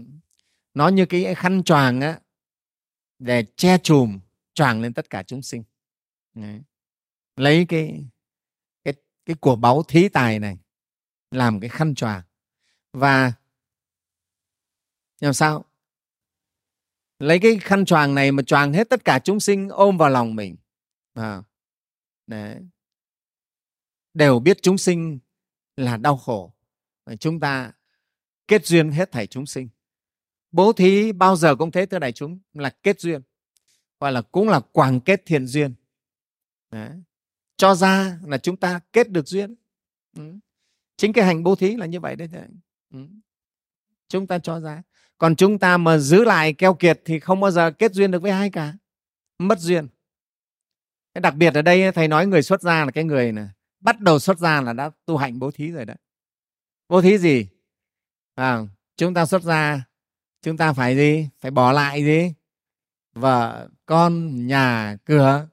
Nó như cái khăn choàng á để che chùm choàng lên tất cả chúng sinh. Đấy. lấy cái cái cái của báu thí tài này làm cái khăn choàng. Và làm sao? Lấy cái khăn choàng này mà choàng hết tất cả chúng sinh ôm vào lòng mình. À, đấy. đều biết chúng sinh là đau khổ. Chúng ta kết duyên hết thảy chúng sinh. Bố thí bao giờ cũng thế, thưa đại chúng, là kết duyên, gọi là cũng là quảng kết thiện duyên. Đấy. cho ra là chúng ta kết được duyên. Ừ. chính cái hành bố thí là như vậy đấy ừ. chúng ta cho ra. Còn chúng ta mà giữ lại keo kiệt thì không bao giờ kết duyên được với ai cả. Mất duyên. Cái đặc biệt ở đây thầy nói người xuất gia là cái người này bắt đầu xuất gia là đã tu hạnh bố thí rồi đấy. Bố thí gì? À, chúng ta xuất gia chúng ta phải gì? Phải bỏ lại gì? Vợ con nhà cửa.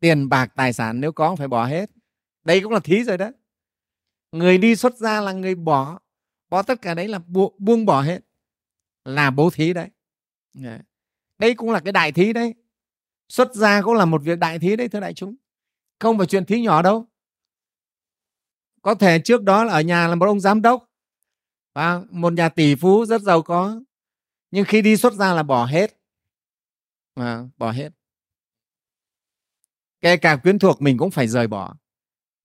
Tiền bạc tài sản nếu có phải bỏ hết. Đây cũng là thí rồi đó người đi xuất gia là người bỏ. Bỏ tất cả đấy là bu buông bỏ hết. Là bố thí đấy. Đây cũng là cái đại thí đấy. Xuất gia cũng là một việc đại thí đấy thưa đại chúng không phải chuyện thí nhỏ đâu. Có thể trước đó là ở nhà là một ông giám đốc. Và một nhà tỷ phú rất giàu có. Nhưng khi đi xuất ra là bỏ hết. À, bỏ hết. Kể cả quyến thuộc mình cũng phải rời bỏ.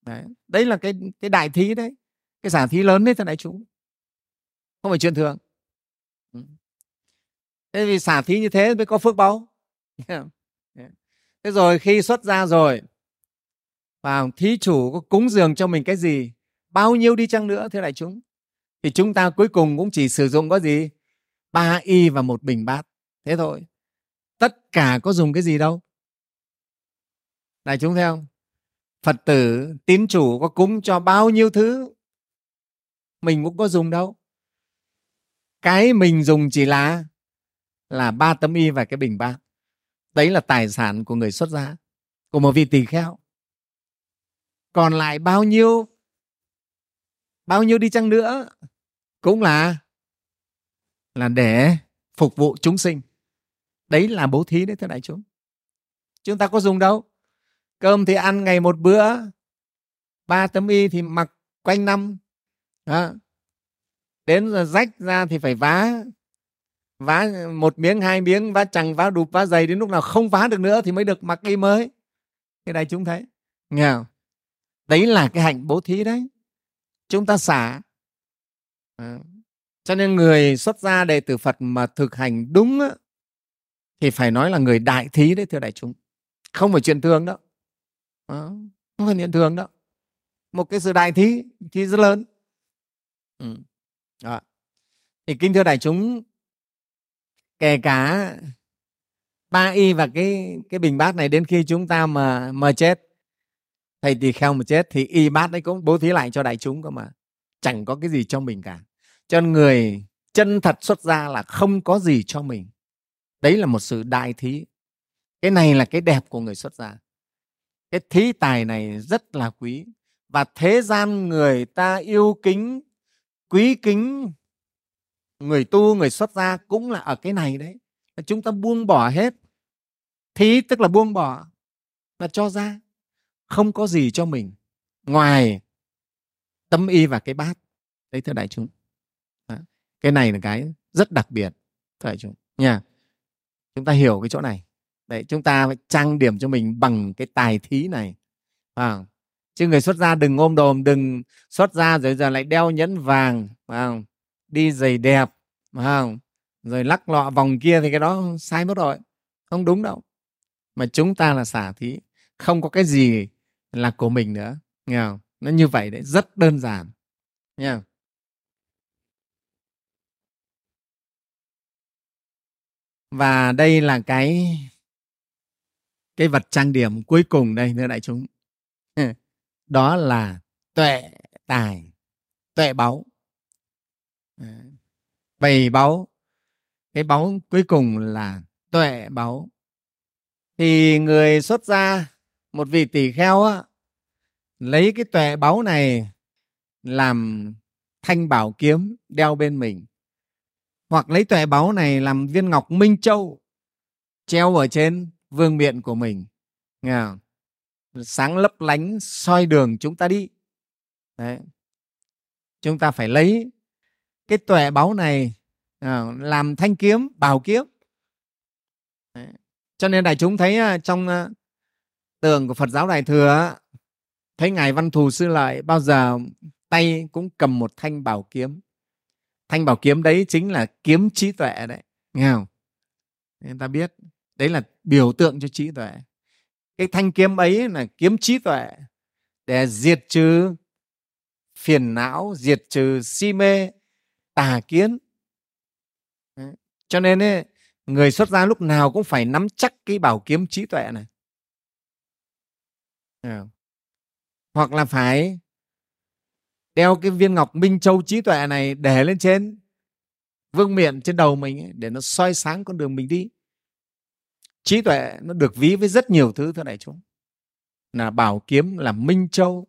Đấy, đấy là cái cái đại thí đấy. Cái giả thí lớn đấy thưa đại chúng. Không phải chuyện thường. Ừ. Thế vì xả thí như thế mới có phước báu. Thế rồi khi xuất ra rồi và thí chủ có cúng dường cho mình cái gì? Bao nhiêu đi chăng nữa, thưa đại chúng? Thì chúng ta cuối cùng cũng chỉ sử dụng có gì? Ba y và một bình bát. Thế thôi. Tất cả có dùng cái gì đâu? Đại chúng thấy không? Phật tử, tín chủ có cúng cho bao nhiêu thứ? Mình cũng có dùng đâu. Cái mình dùng chỉ là là ba tấm y và cái bình bát. Đấy là tài sản của người xuất gia, của một vị tỳ kheo còn lại bao nhiêu? Bao nhiêu đi chăng nữa? Cũng là là để phục vụ chúng sinh. Đấy là bố thí đấy, thưa đại chúng. Chúng ta có dùng đâu? Cơm thì ăn ngày một bữa, ba tấm y thì mặc quanh năm. Đó. đến giờ rách ra thì phải vá. Vá một miếng, hai miếng, vá chẳng vá đục, vá dày đến lúc nào không vá được nữa thì mới được mặc y mới. Cái đại chúng thấy. Nghèo? Đấy là cái hạnh bố thí đấy chúng ta xả à. cho nên người xuất gia đệ tử phật mà thực hành đúng á, thì phải nói là người đại thí đấy thưa đại chúng không phải chuyện thường đâu à, không phải chuyện thường đâu một cái sự đại thí thì rất lớn ừ. Đó. thì kinh thưa đại chúng kể cả ba y và cái cái bình bát này đến khi chúng ta mà mà chết thầy tỳ kheo mà chết thì y bát đấy cũng bố thí lại cho đại chúng cơ mà. Chẳng có cái gì cho mình cả. Cho nên người chân thật xuất ra là không có gì cho mình. Đấy là một sự đại thí. Cái này là cái đẹp của người xuất gia. Cái thí tài này rất là quý. Và thế gian người ta yêu kính, quý kính người tu, người xuất gia cũng là ở cái này đấy. Chúng ta buông bỏ hết. Thí tức là buông bỏ. Là cho ra không có gì cho mình ngoài tâm y và cái bát. Đấy thưa đại chúng. Đó. cái này là cái rất đặc biệt thưa đại chúng. Nha. Chúng ta hiểu cái chỗ này. Đấy chúng ta phải trang điểm cho mình bằng cái tài thí này. À, chứ người xuất gia đừng ôm đồm đừng xuất gia rồi giờ lại đeo nhẫn vàng à, đi giày đẹp à, rồi lắc lọ vòng kia thì cái đó sai mất rồi. Không đúng đâu. Mà chúng ta là xả thí. Không có cái gì là của mình nữa, nghe không? nó như vậy đấy, rất đơn giản nha và đây là cái cái vật trang điểm cuối cùng đây nữa đại chúng. Đó là tuệ tài, tuệ báu. Bầy báu, cái báu cuối cùng là tuệ báu. Thì người xuất gia một vị tỷ kheo á lấy cái tuệ báu này làm thanh bảo kiếm đeo bên mình hoặc lấy tuệ báu này làm viên ngọc minh châu treo ở trên vương miện của mình nghe không? sáng lấp lánh soi đường chúng ta đi Đấy. chúng ta phải lấy cái tuệ báu này à, làm thanh kiếm bảo kiếm Đấy. cho nên đại chúng thấy à, trong à, tượng tường của phật giáo đại thừa thấy ngài văn thù sư lợi bao giờ tay cũng cầm một thanh bảo kiếm. Thanh bảo kiếm đấy chính là kiếm trí tuệ đấy nghe không? Người ta biết đấy là biểu tượng cho trí tuệ. Cái thanh kiếm ấy là kiếm trí tuệ để diệt trừ phiền não diệt trừ si mê tà kiến. Cho nên ấy, người xuất gia lúc nào cũng phải nắm chắc cái bảo kiếm trí tuệ này. Ờ. hoặc là phải đeo cái viên ngọc minh châu trí tuệ này để lên trên vương miện trên đầu mình ấy, để nó soi sáng con đường mình đi. Trí tuệ nó được ví với rất nhiều thứ thưa đại chúng. Là bảo kiếm là minh châu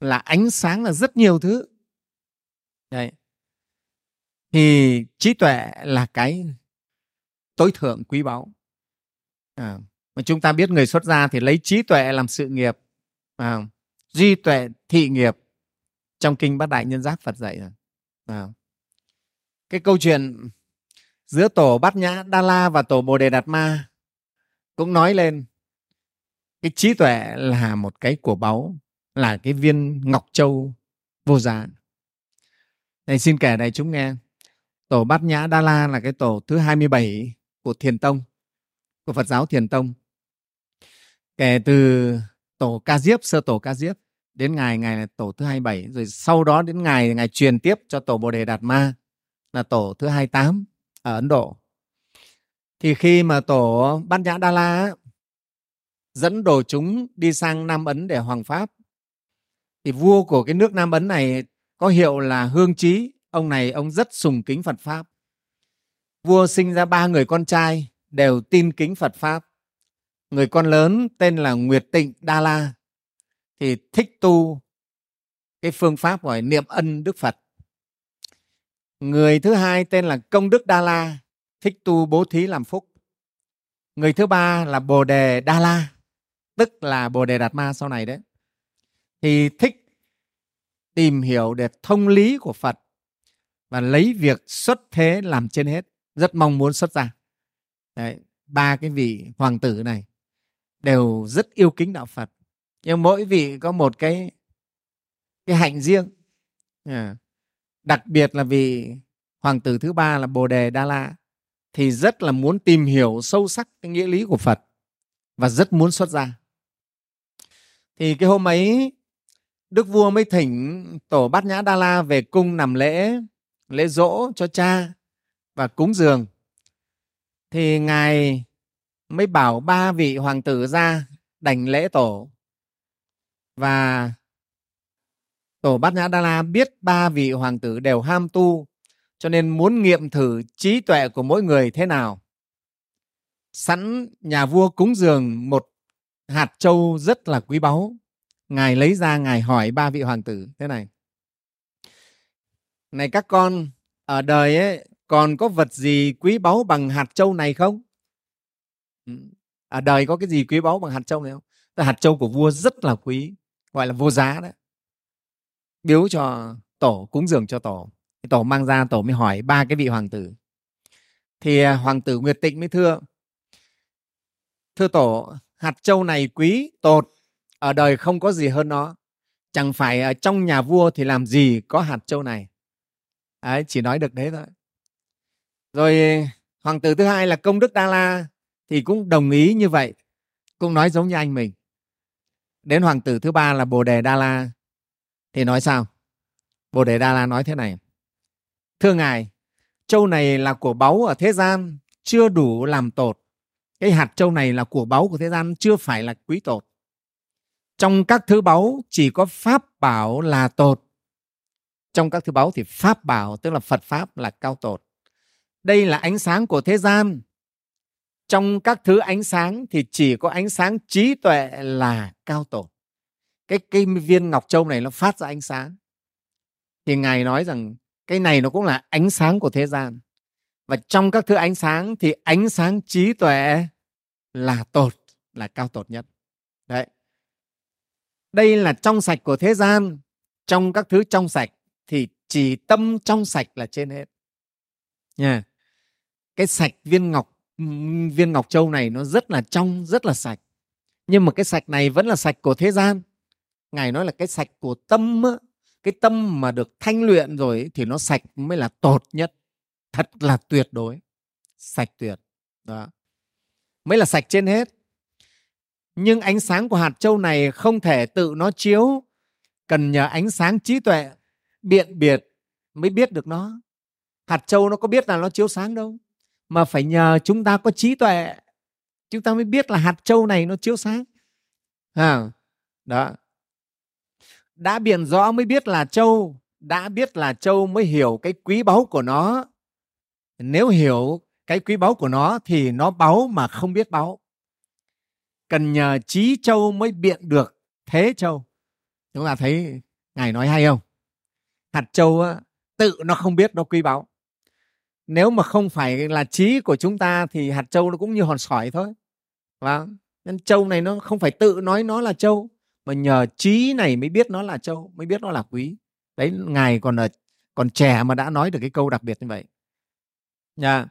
là ánh sáng là rất nhiều thứ. Đấy. thì trí tuệ là cái tối thượng quý báu. À, mà chúng ta biết người xuất gia thì lấy trí tuệ làm sự nghiệp à, duy tuệ thị nghiệp. Trong kinh bát đại nhân giác phật dạy rồi à. cái câu chuyện giữa tổ bát nhã đa la và tổ bồ đề đạt ma cũng nói lên cái trí tuệ là một cái của báu là cái viên ngọc châu vô giá. Này xin kể này chúng nghe. Tổ bát nhã đa la là cái tổ thứ 27 của thiền tông của phật giáo thiền tông kể từ tổ ca diếp, sơ tổ ca diếp, đến ngày ngày là tổ thứ 27 rồi sau đó đến ngày ngày truyền tiếp cho tổ bồ đề đạt ma là tổ thứ 28 ở Ấn Độ. Thì khi mà tổ Bát Nhã Đa La dẫn đồ chúng đi sang Nam Ấn để hoàng pháp, thì vua của cái nước Nam Ấn này có hiệu là Hương Trí ông này ông rất sùng kính Phật pháp. Vua sinh ra ba người con trai đều tin kính Phật pháp người con lớn tên là Nguyệt Tịnh Đa La thì thích tu cái phương pháp gọi niệm ân Đức Phật. Người thứ hai tên là công đức đa la thích tu bố thí làm phúc. Người thứ ba là bồ đề đa la tức là bồ đề đạt ma sau này đấy. Thì thích tìm hiểu để thông lý của phật và lấy việc xuất thế làm trên hết. Rất mong muốn xuất ra. Đấy, ba cái vị hoàng tử này đều rất yêu kính đạo phật. Nhưng mỗi vị có một cái cái hạnh riêng. À, đặc biệt là vị hoàng tử thứ ba là bồ đề đa la thì rất là muốn tìm hiểu sâu sắc cái nghĩa lý của phật và rất muốn xuất gia. Thì cái hôm ấy đức vua mới thỉnh tổ bát nhã đa la về cung nằm lễ lễ dỗ cho cha và cúng dường. Thì ngài mới bảo ba vị hoàng tử ra đảnh lễ tổ. Và tổ bát nhã đa la biết ba vị hoàng tử đều ham tu, cho nên muốn nghiệm thử trí tuệ của mỗi người thế nào. Sẵn nhà vua cúng dường một hạt châu rất là quý báu. Ngài lấy ra, ngài hỏi ba vị hoàng tử thế này. Này các con, ở đời ấy, còn có vật gì quý báu bằng hạt châu này không? À, ở đời có cái gì quý báu bằng hạt châu này không? Hạt châu của vua rất là quý gọi là vô giá đấy biếu cho tổ cúng dường cho tổ. Tổ mang ra tổ mới hỏi ba cái vị hoàng tử. Thì à, hoàng tử nguyệt tịnh mới thưa thưa tổ hạt châu này quý tột ở đời không có gì hơn nó. Chẳng phải ở trong nhà vua thì làm gì có hạt châu này? Đấy, chỉ nói được đấy thôi. Rồi à, hoàng tử thứ hai là công đức đa la thì cũng đồng ý như vậy. Cũng nói giống như anh mình. Đến hoàng tử thứ ba là bồ đề đa la. Thì nói sao? Bồ đề đa la nói thế này. Thưa ngài, châu này là của báu ở thế gian, chưa đủ làm tột. Cái hạt châu này là của báu của thế gian, chưa phải là quý tột. Trong các thứ báu chỉ có pháp bảo là tột. Trong các thứ báu thì pháp bảo, tức là phật pháp, là cao tột. Đây là ánh sáng của thế gian trong các thứ ánh sáng thì chỉ có ánh sáng trí tuệ là cao tổ. Cái cái viên ngọc châu này nó phát ra ánh sáng. Thì ngài nói rằng cái này nó cũng là ánh sáng của thế gian. Và trong các thứ ánh sáng thì ánh sáng trí tuệ là tột là cao tột nhất. Đấy. Đây là trong sạch của thế gian. Trong các thứ trong sạch thì chỉ tâm trong sạch là trên hết. Nha. Cái sạch viên ngọc viên ngọc châu này nó rất là trong, rất là sạch. Nhưng mà cái sạch này vẫn là sạch của thế gian. Ngài nói là cái sạch của tâm cái tâm mà được thanh luyện rồi thì nó sạch mới là tột nhất. Thật là tuyệt đối. Sạch tuyệt. Đó. Mới là sạch trên hết. Nhưng ánh sáng của hạt châu này không thể tự nó chiếu. Cần nhờ ánh sáng trí tuệ, biện biệt mới biết được nó. Hạt châu nó có biết là nó chiếu sáng đâu mà phải nhờ chúng ta có trí tuệ. Chúng ta mới biết là hạt châu này nó chiếu sáng. À, đó. Đã biển rõ mới biết là châu đã biết là châu mới hiểu cái quý báu của nó. Nếu hiểu cái quý báu của nó thì nó báu mà không biết báu. Cần nhờ trí châu mới biện được thế châu. Chúng ta thấy ngài nói hay không? Hạt châu á, tự nó không biết nó quý báu nếu mà không phải là trí của chúng ta thì hạt châu nó cũng như hòn sỏi thôi. Và nên châu này nó không phải tự nói nó là châu mà nhờ trí này mới biết nó là châu mới biết nó là quý. Đấy ngài còn là còn trẻ mà đã nói được cái câu đặc biệt như vậy. Nha.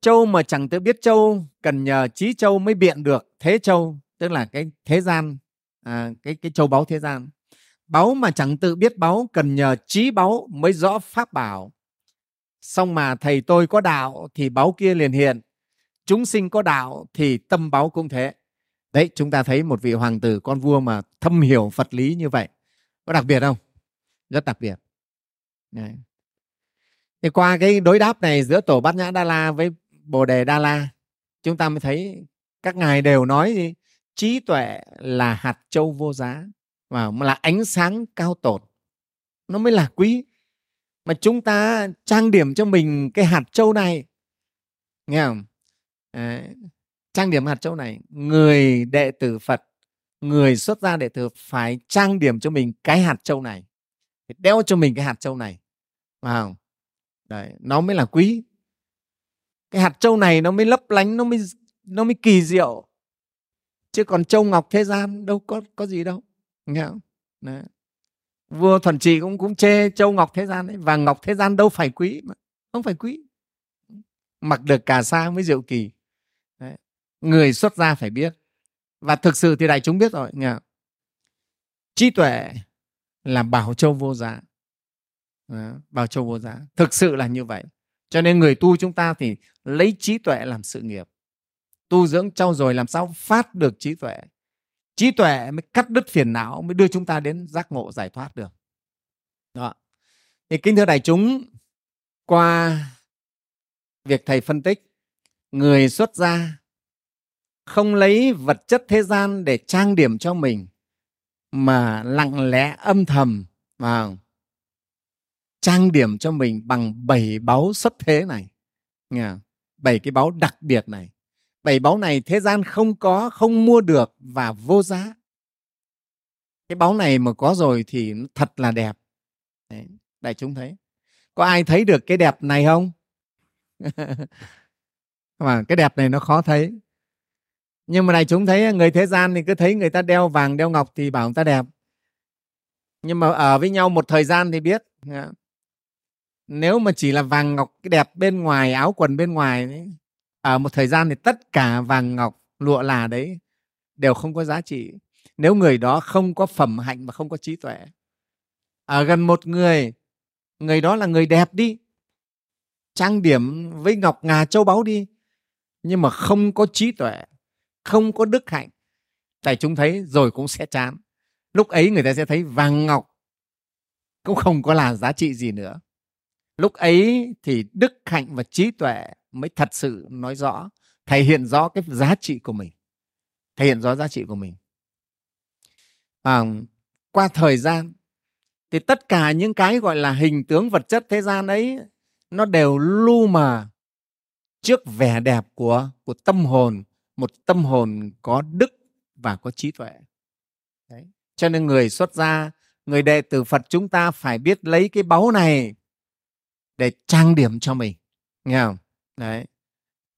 Châu mà chẳng tự biết châu cần nhờ trí châu mới biện được thế châu tức là cái thế gian à, cái cái châu báu thế gian. Báu mà chẳng tự biết báu cần nhờ trí báu mới rõ pháp bảo xong mà thầy tôi có đạo thì báo kia liền hiện. Chúng sinh có đạo thì tâm báo cũng thế. Đấy, chúng ta thấy một vị hoàng tử, con vua mà thâm hiểu phật lý như vậy. Có đặc biệt không? Rất đặc biệt. Đấy. thì qua cái đối đáp này giữa tổ bát nhã đa la với bồ đề đa la, chúng ta mới thấy các ngài đều nói gì? Trí tuệ là hạt châu vô giá và là ánh sáng cao tột. Nó mới là quý mà chúng ta trang điểm cho mình cái hạt châu này. Nghe không? À, trang điểm hạt châu này người đệ tử phật người xuất gia đệ tử phải trang điểm cho mình cái hạt châu này. Đeo cho mình cái hạt châu này. Vào đấy nó mới là quý. Cái hạt châu này nó mới lấp lánh nó mới nó mới kỳ diệu. Chứ còn châu ngọc thế gian đâu có có gì đâu. Nghe không? Đấy vua thuần trị cũng cũng chê châu ngọc thế gian ấy, và ngọc thế gian đâu phải quý mà, không phải quý. Mặc được cả sa mới diệu kỳ. Đấy. người xuất gia phải biết. Và thực sự thì đại chúng biết rồi nghe trí tuệ là bảo châu vô giá. Bảo châu vô giá. Thực sự là như vậy. Cho nên người tu chúng ta thì lấy trí tuệ làm sự nghiệp. Tu dưỡng trau dồi làm sao phát được trí tuệ trí tuệ mới cắt đứt phiền não, mới đưa chúng ta đến giác ngộ giải thoát được. Đó. Thì kính thưa đại chúng, qua việc thầy phân tích, người xuất gia không lấy vật chất thế gian để trang điểm cho mình, mà lặng lẽ âm thầm mà trang điểm cho mình bằng bảy báu xuất thế này. Bảy cái báu đặc biệt này bảy báu này thế gian không có không mua được và vô giá. Cái báu này mà có rồi thì thật là đẹp. Đấy, đại chúng thấy. Có ai thấy được cái đẹp này không? Mà cái đẹp này nó khó thấy. Nhưng mà đại chúng thấy người thế gian thì cứ thấy người ta đeo vàng đeo ngọc thì bảo người ta đẹp. Nhưng mà ở với nhau một thời gian thì biết. Dạ. Nếu mà chỉ là vàng ngọc cái đẹp bên ngoài áo quần bên ngoài ấy, ở một thời gian thì tất cả vàng ngọc, lụa là đấy, đều không có giá trị. Nếu người đó không có phẩm hạnh và không có trí tuệ. Ở gần một người người đó là người đẹp đi, trang điểm với ngọc ngà châu báu đi, nhưng mà không có trí tuệ, không có đức hạnh, tại chúng thấy rồi cũng sẽ chán. Lúc ấy người ta sẽ thấy vàng ngọc cũng không có là giá trị gì nữa. Lúc ấy thì đức hạnh và trí tuệ mới thật sự nói rõ thể hiện rõ cái giá trị của mình. Thể hiện rõ giá trị của mình. À, qua thời gian thì tất cả những cái gọi là hình tướng vật chất thế gian ấy nó đều lu mờ trước vẻ đẹp của của tâm hồn một tâm hồn có đức và có trí tuệ. Đấy. cho nên người xuất gia người đệ tử phật chúng ta phải biết lấy cái báu này để trang điểm cho mình. Nghe không? Đấy,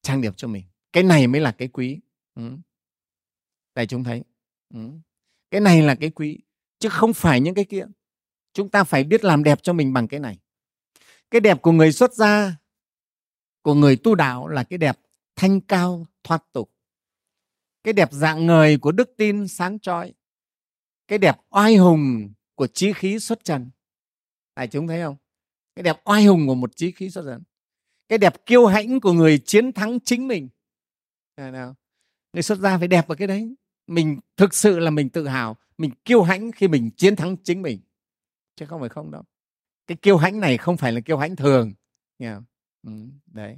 trang điểm cho mình. Cái này mới là cái quý. Ừ. đây, chúng thấy. Ừ. cái này là cái quý, chứ không phải những cái kia. Chúng ta phải biết làm đẹp cho mình bằng cái này. Cái đẹp của người xuất gia, của người tu đạo là cái đẹp thanh cao, thoát tục. Cái đẹp dạng người của đức tin sáng trói. Cái đẹp oai hùng của trí khí xuất trần. Đại chúng thấy không? Cái đẹp oai hùng của một trí khí xuất trần cái đẹp kiêu hãnh của người chiến thắng chính mình. Nào người xuất gia phải đẹp vào cái đấy. Mình thực sự là mình tự hào mình kiêu hãnh khi mình chiến thắng chính mình. Chứ không phải không đâu. Cái kiêu hãnh này không phải là kiêu hãnh thường. Nghe không? Ừ, đấy.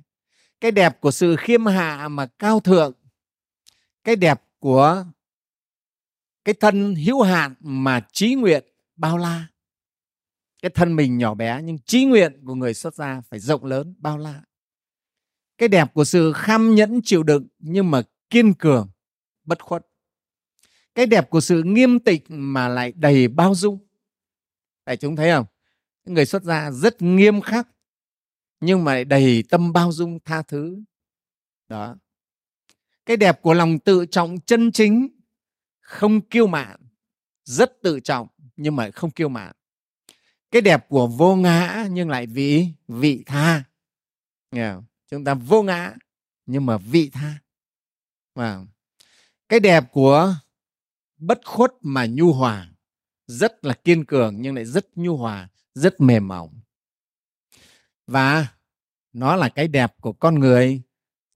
Cái đẹp của sự khiêm hạ mà cao thượng. Cái đẹp của cái thân hữu hạn mà trí nguyện bao la cái thân mình nhỏ bé nhưng trí nguyện của người xuất gia phải rộng lớn, bao la. Cái đẹp của sự kham nhẫn chịu đựng nhưng mà kiên cường, bất khuất. Cái đẹp của sự nghiêm tịnh mà lại đầy bao dung. Tại chúng thấy không? Người xuất gia rất nghiêm khắc nhưng mà lại đầy tâm bao dung tha thứ. Đó. Cái đẹp của lòng tự trọng chân chính, không kiêu mạn, rất tự trọng nhưng mà không kiêu mạn cái đẹp của vô ngã nhưng lại vị vị tha. Nghe không? chúng ta vô ngã nhưng mà vị tha. Và cái đẹp của bất khuất mà nhu hòa rất là kiên cường nhưng lại rất nhu hòa, rất mềm mỏng. Và nó là cái đẹp của con người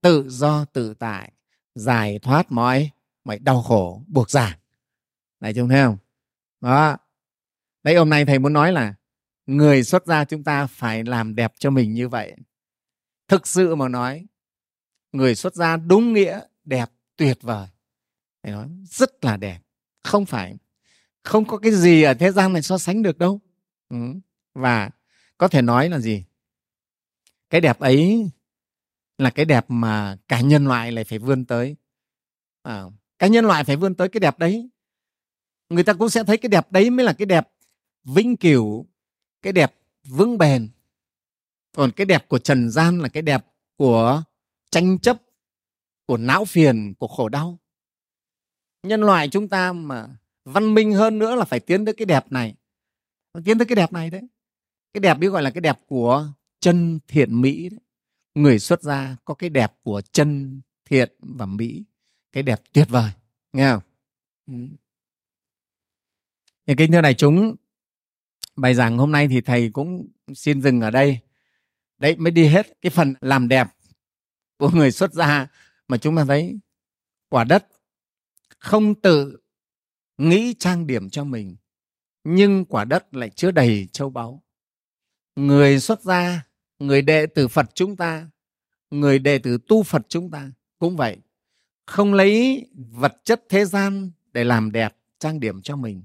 tự do, tự tại, giải thoát mọi mọi đau khổ, buộc giảng này, chúng thấy không? Đó. Đấy, hôm nay thầy muốn nói là người xuất gia chúng ta phải làm đẹp cho mình như vậy. Thực sự mà nói người xuất gia đúng nghĩa đẹp tuyệt vời. Thầy nói rất là đẹp. Không phải không có cái gì ở thế gian này so sánh được đâu. Ừ. và có thể nói là gì? Cái đẹp ấy là cái đẹp mà cả nhân loại lại phải vươn tới. À, cả nhân loại phải vươn tới cái đẹp đấy. Người ta cũng sẽ thấy cái đẹp đấy mới là cái đẹp vĩnh cửu cái đẹp vững bền. Còn cái đẹp của trần gian là cái đẹp của tranh chấp, của não phiền, của khổ đau. Nhân loại chúng ta mà văn minh hơn nữa là phải tiến tới cái đẹp này. Tiến tới cái đẹp này đấy. Cái đẹp biết gọi là cái đẹp của chân thiện mỹ đấy. người xuất gia có cái đẹp của chân thiện và mỹ. Cái đẹp tuyệt vời, nghe không? Ừ. kính thưa đại chúng bài giảng hôm nay thì thầy cũng xin dừng ở đây. Đấy mới đi hết cái phần làm đẹp của người xuất gia mà chúng ta thấy quả đất không tự nghĩ trang điểm cho mình nhưng quả đất lại chứa đầy châu báu. Người xuất gia người đệ tử phật chúng ta người đệ tử tu phật chúng ta cũng vậy không lấy vật chất thế gian để làm đẹp trang điểm cho mình.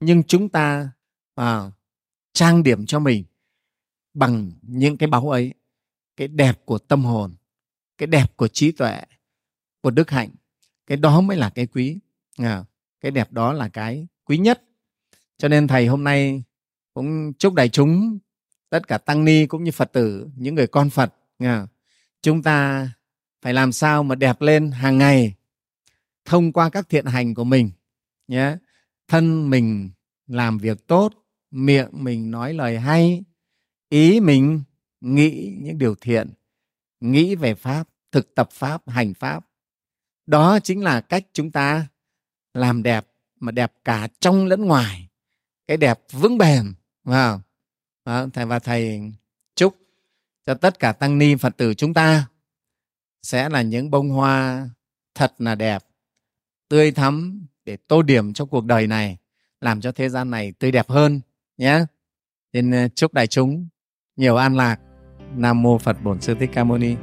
Nhưng chúng ta à, trang điểm cho mình bằng những cái báu ấy cái đẹp của tâm hồn cái đẹp của trí tuệ của đức hạnh. Cái đó mới là cái quý à, cái đẹp đó là cái quý nhất. Cho nên thầy hôm nay cũng chúc đại chúng tất cả tăng ni cũng như phật tử những người con phật à, chúng ta phải làm sao mà đẹp lên hàng ngày thông qua các thiện hành của mình nhé. Thân mình làm việc tốt miệng mình nói lời hay, ý mình nghĩ những điều thiện, nghĩ về pháp, thực tập pháp, hành pháp. Đó chính là cách chúng ta làm đẹp mà đẹp cả trong lẫn ngoài. Cái đẹp vững bền vào wow. thầy và thầy chúc cho tất cả tăng ni phật tử chúng ta sẽ là những bông hoa thật là đẹp, tươi thắm để tô điểm cho cuộc đời này, làm cho thế gian này tươi đẹp hơn nhé. Nên ờ, chúc đại chúng nhiều an lạc. Nam mô phật bổn sư thích ca mâu ni.